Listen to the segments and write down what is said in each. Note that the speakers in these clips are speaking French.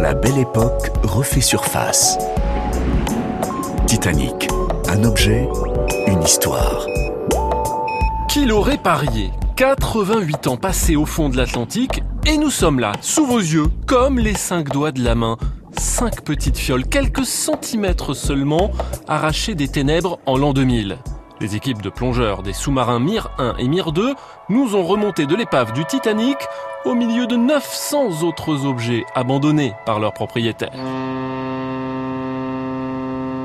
La belle époque refait surface. Titanic, un objet, une histoire. Qui l'aurait parié? 88 ans passés au fond de l'Atlantique et nous sommes là, sous vos yeux, comme les cinq doigts de la main. Cinq petites fioles, quelques centimètres seulement, arrachées des ténèbres en l'an 2000. Les équipes de plongeurs des sous-marins Mir 1 et Mir 2 nous ont remonté de l'épave du Titanic au milieu de 900 autres objets abandonnés par leurs propriétaires.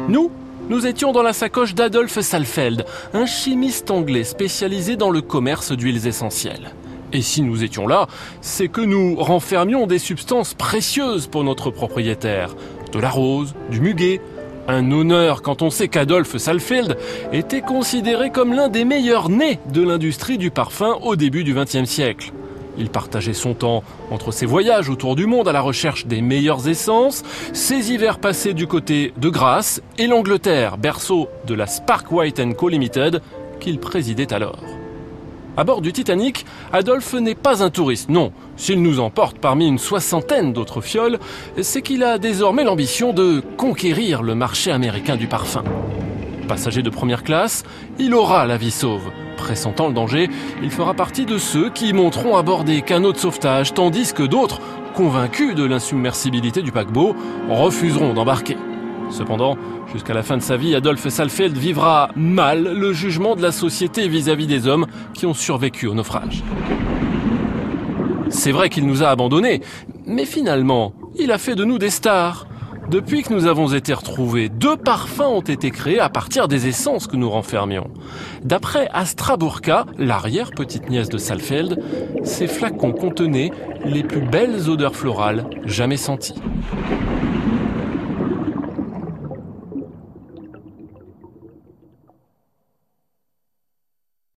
Nous, nous étions dans la sacoche d'Adolphe Salfeld, un chimiste anglais spécialisé dans le commerce d'huiles essentielles. Et si nous étions là, c'est que nous renfermions des substances précieuses pour notre propriétaire. De la rose, du muguet, un honneur quand on sait qu'Adolphe Salfeld était considéré comme l'un des meilleurs nés de l'industrie du parfum au début du XXe siècle. Il partageait son temps entre ses voyages autour du monde à la recherche des meilleures essences, ses hivers passés du côté de Grasse et l'Angleterre, berceau de la Spark White Co Limited, qu'il présidait alors. À bord du Titanic, Adolphe n'est pas un touriste, non. S'il nous emporte parmi une soixantaine d'autres fioles, c'est qu'il a désormais l'ambition de conquérir le marché américain du parfum. Passager de première classe, il aura la vie sauve. Pressentant le danger, il fera partie de ceux qui monteront à bord des canaux de sauvetage, tandis que d'autres, convaincus de l'insubmersibilité du paquebot, refuseront d'embarquer. Cependant, jusqu'à la fin de sa vie, Adolphe Salfeld vivra mal le jugement de la société vis-à-vis des hommes qui ont survécu au naufrage. C'est vrai qu'il nous a abandonnés, mais finalement, il a fait de nous des stars. Depuis que nous avons été retrouvés, deux parfums ont été créés à partir des essences que nous renfermions. D'après Astra Burka, l'arrière-petite-nièce de Salfeld, ces flacons contenaient les plus belles odeurs florales jamais senties.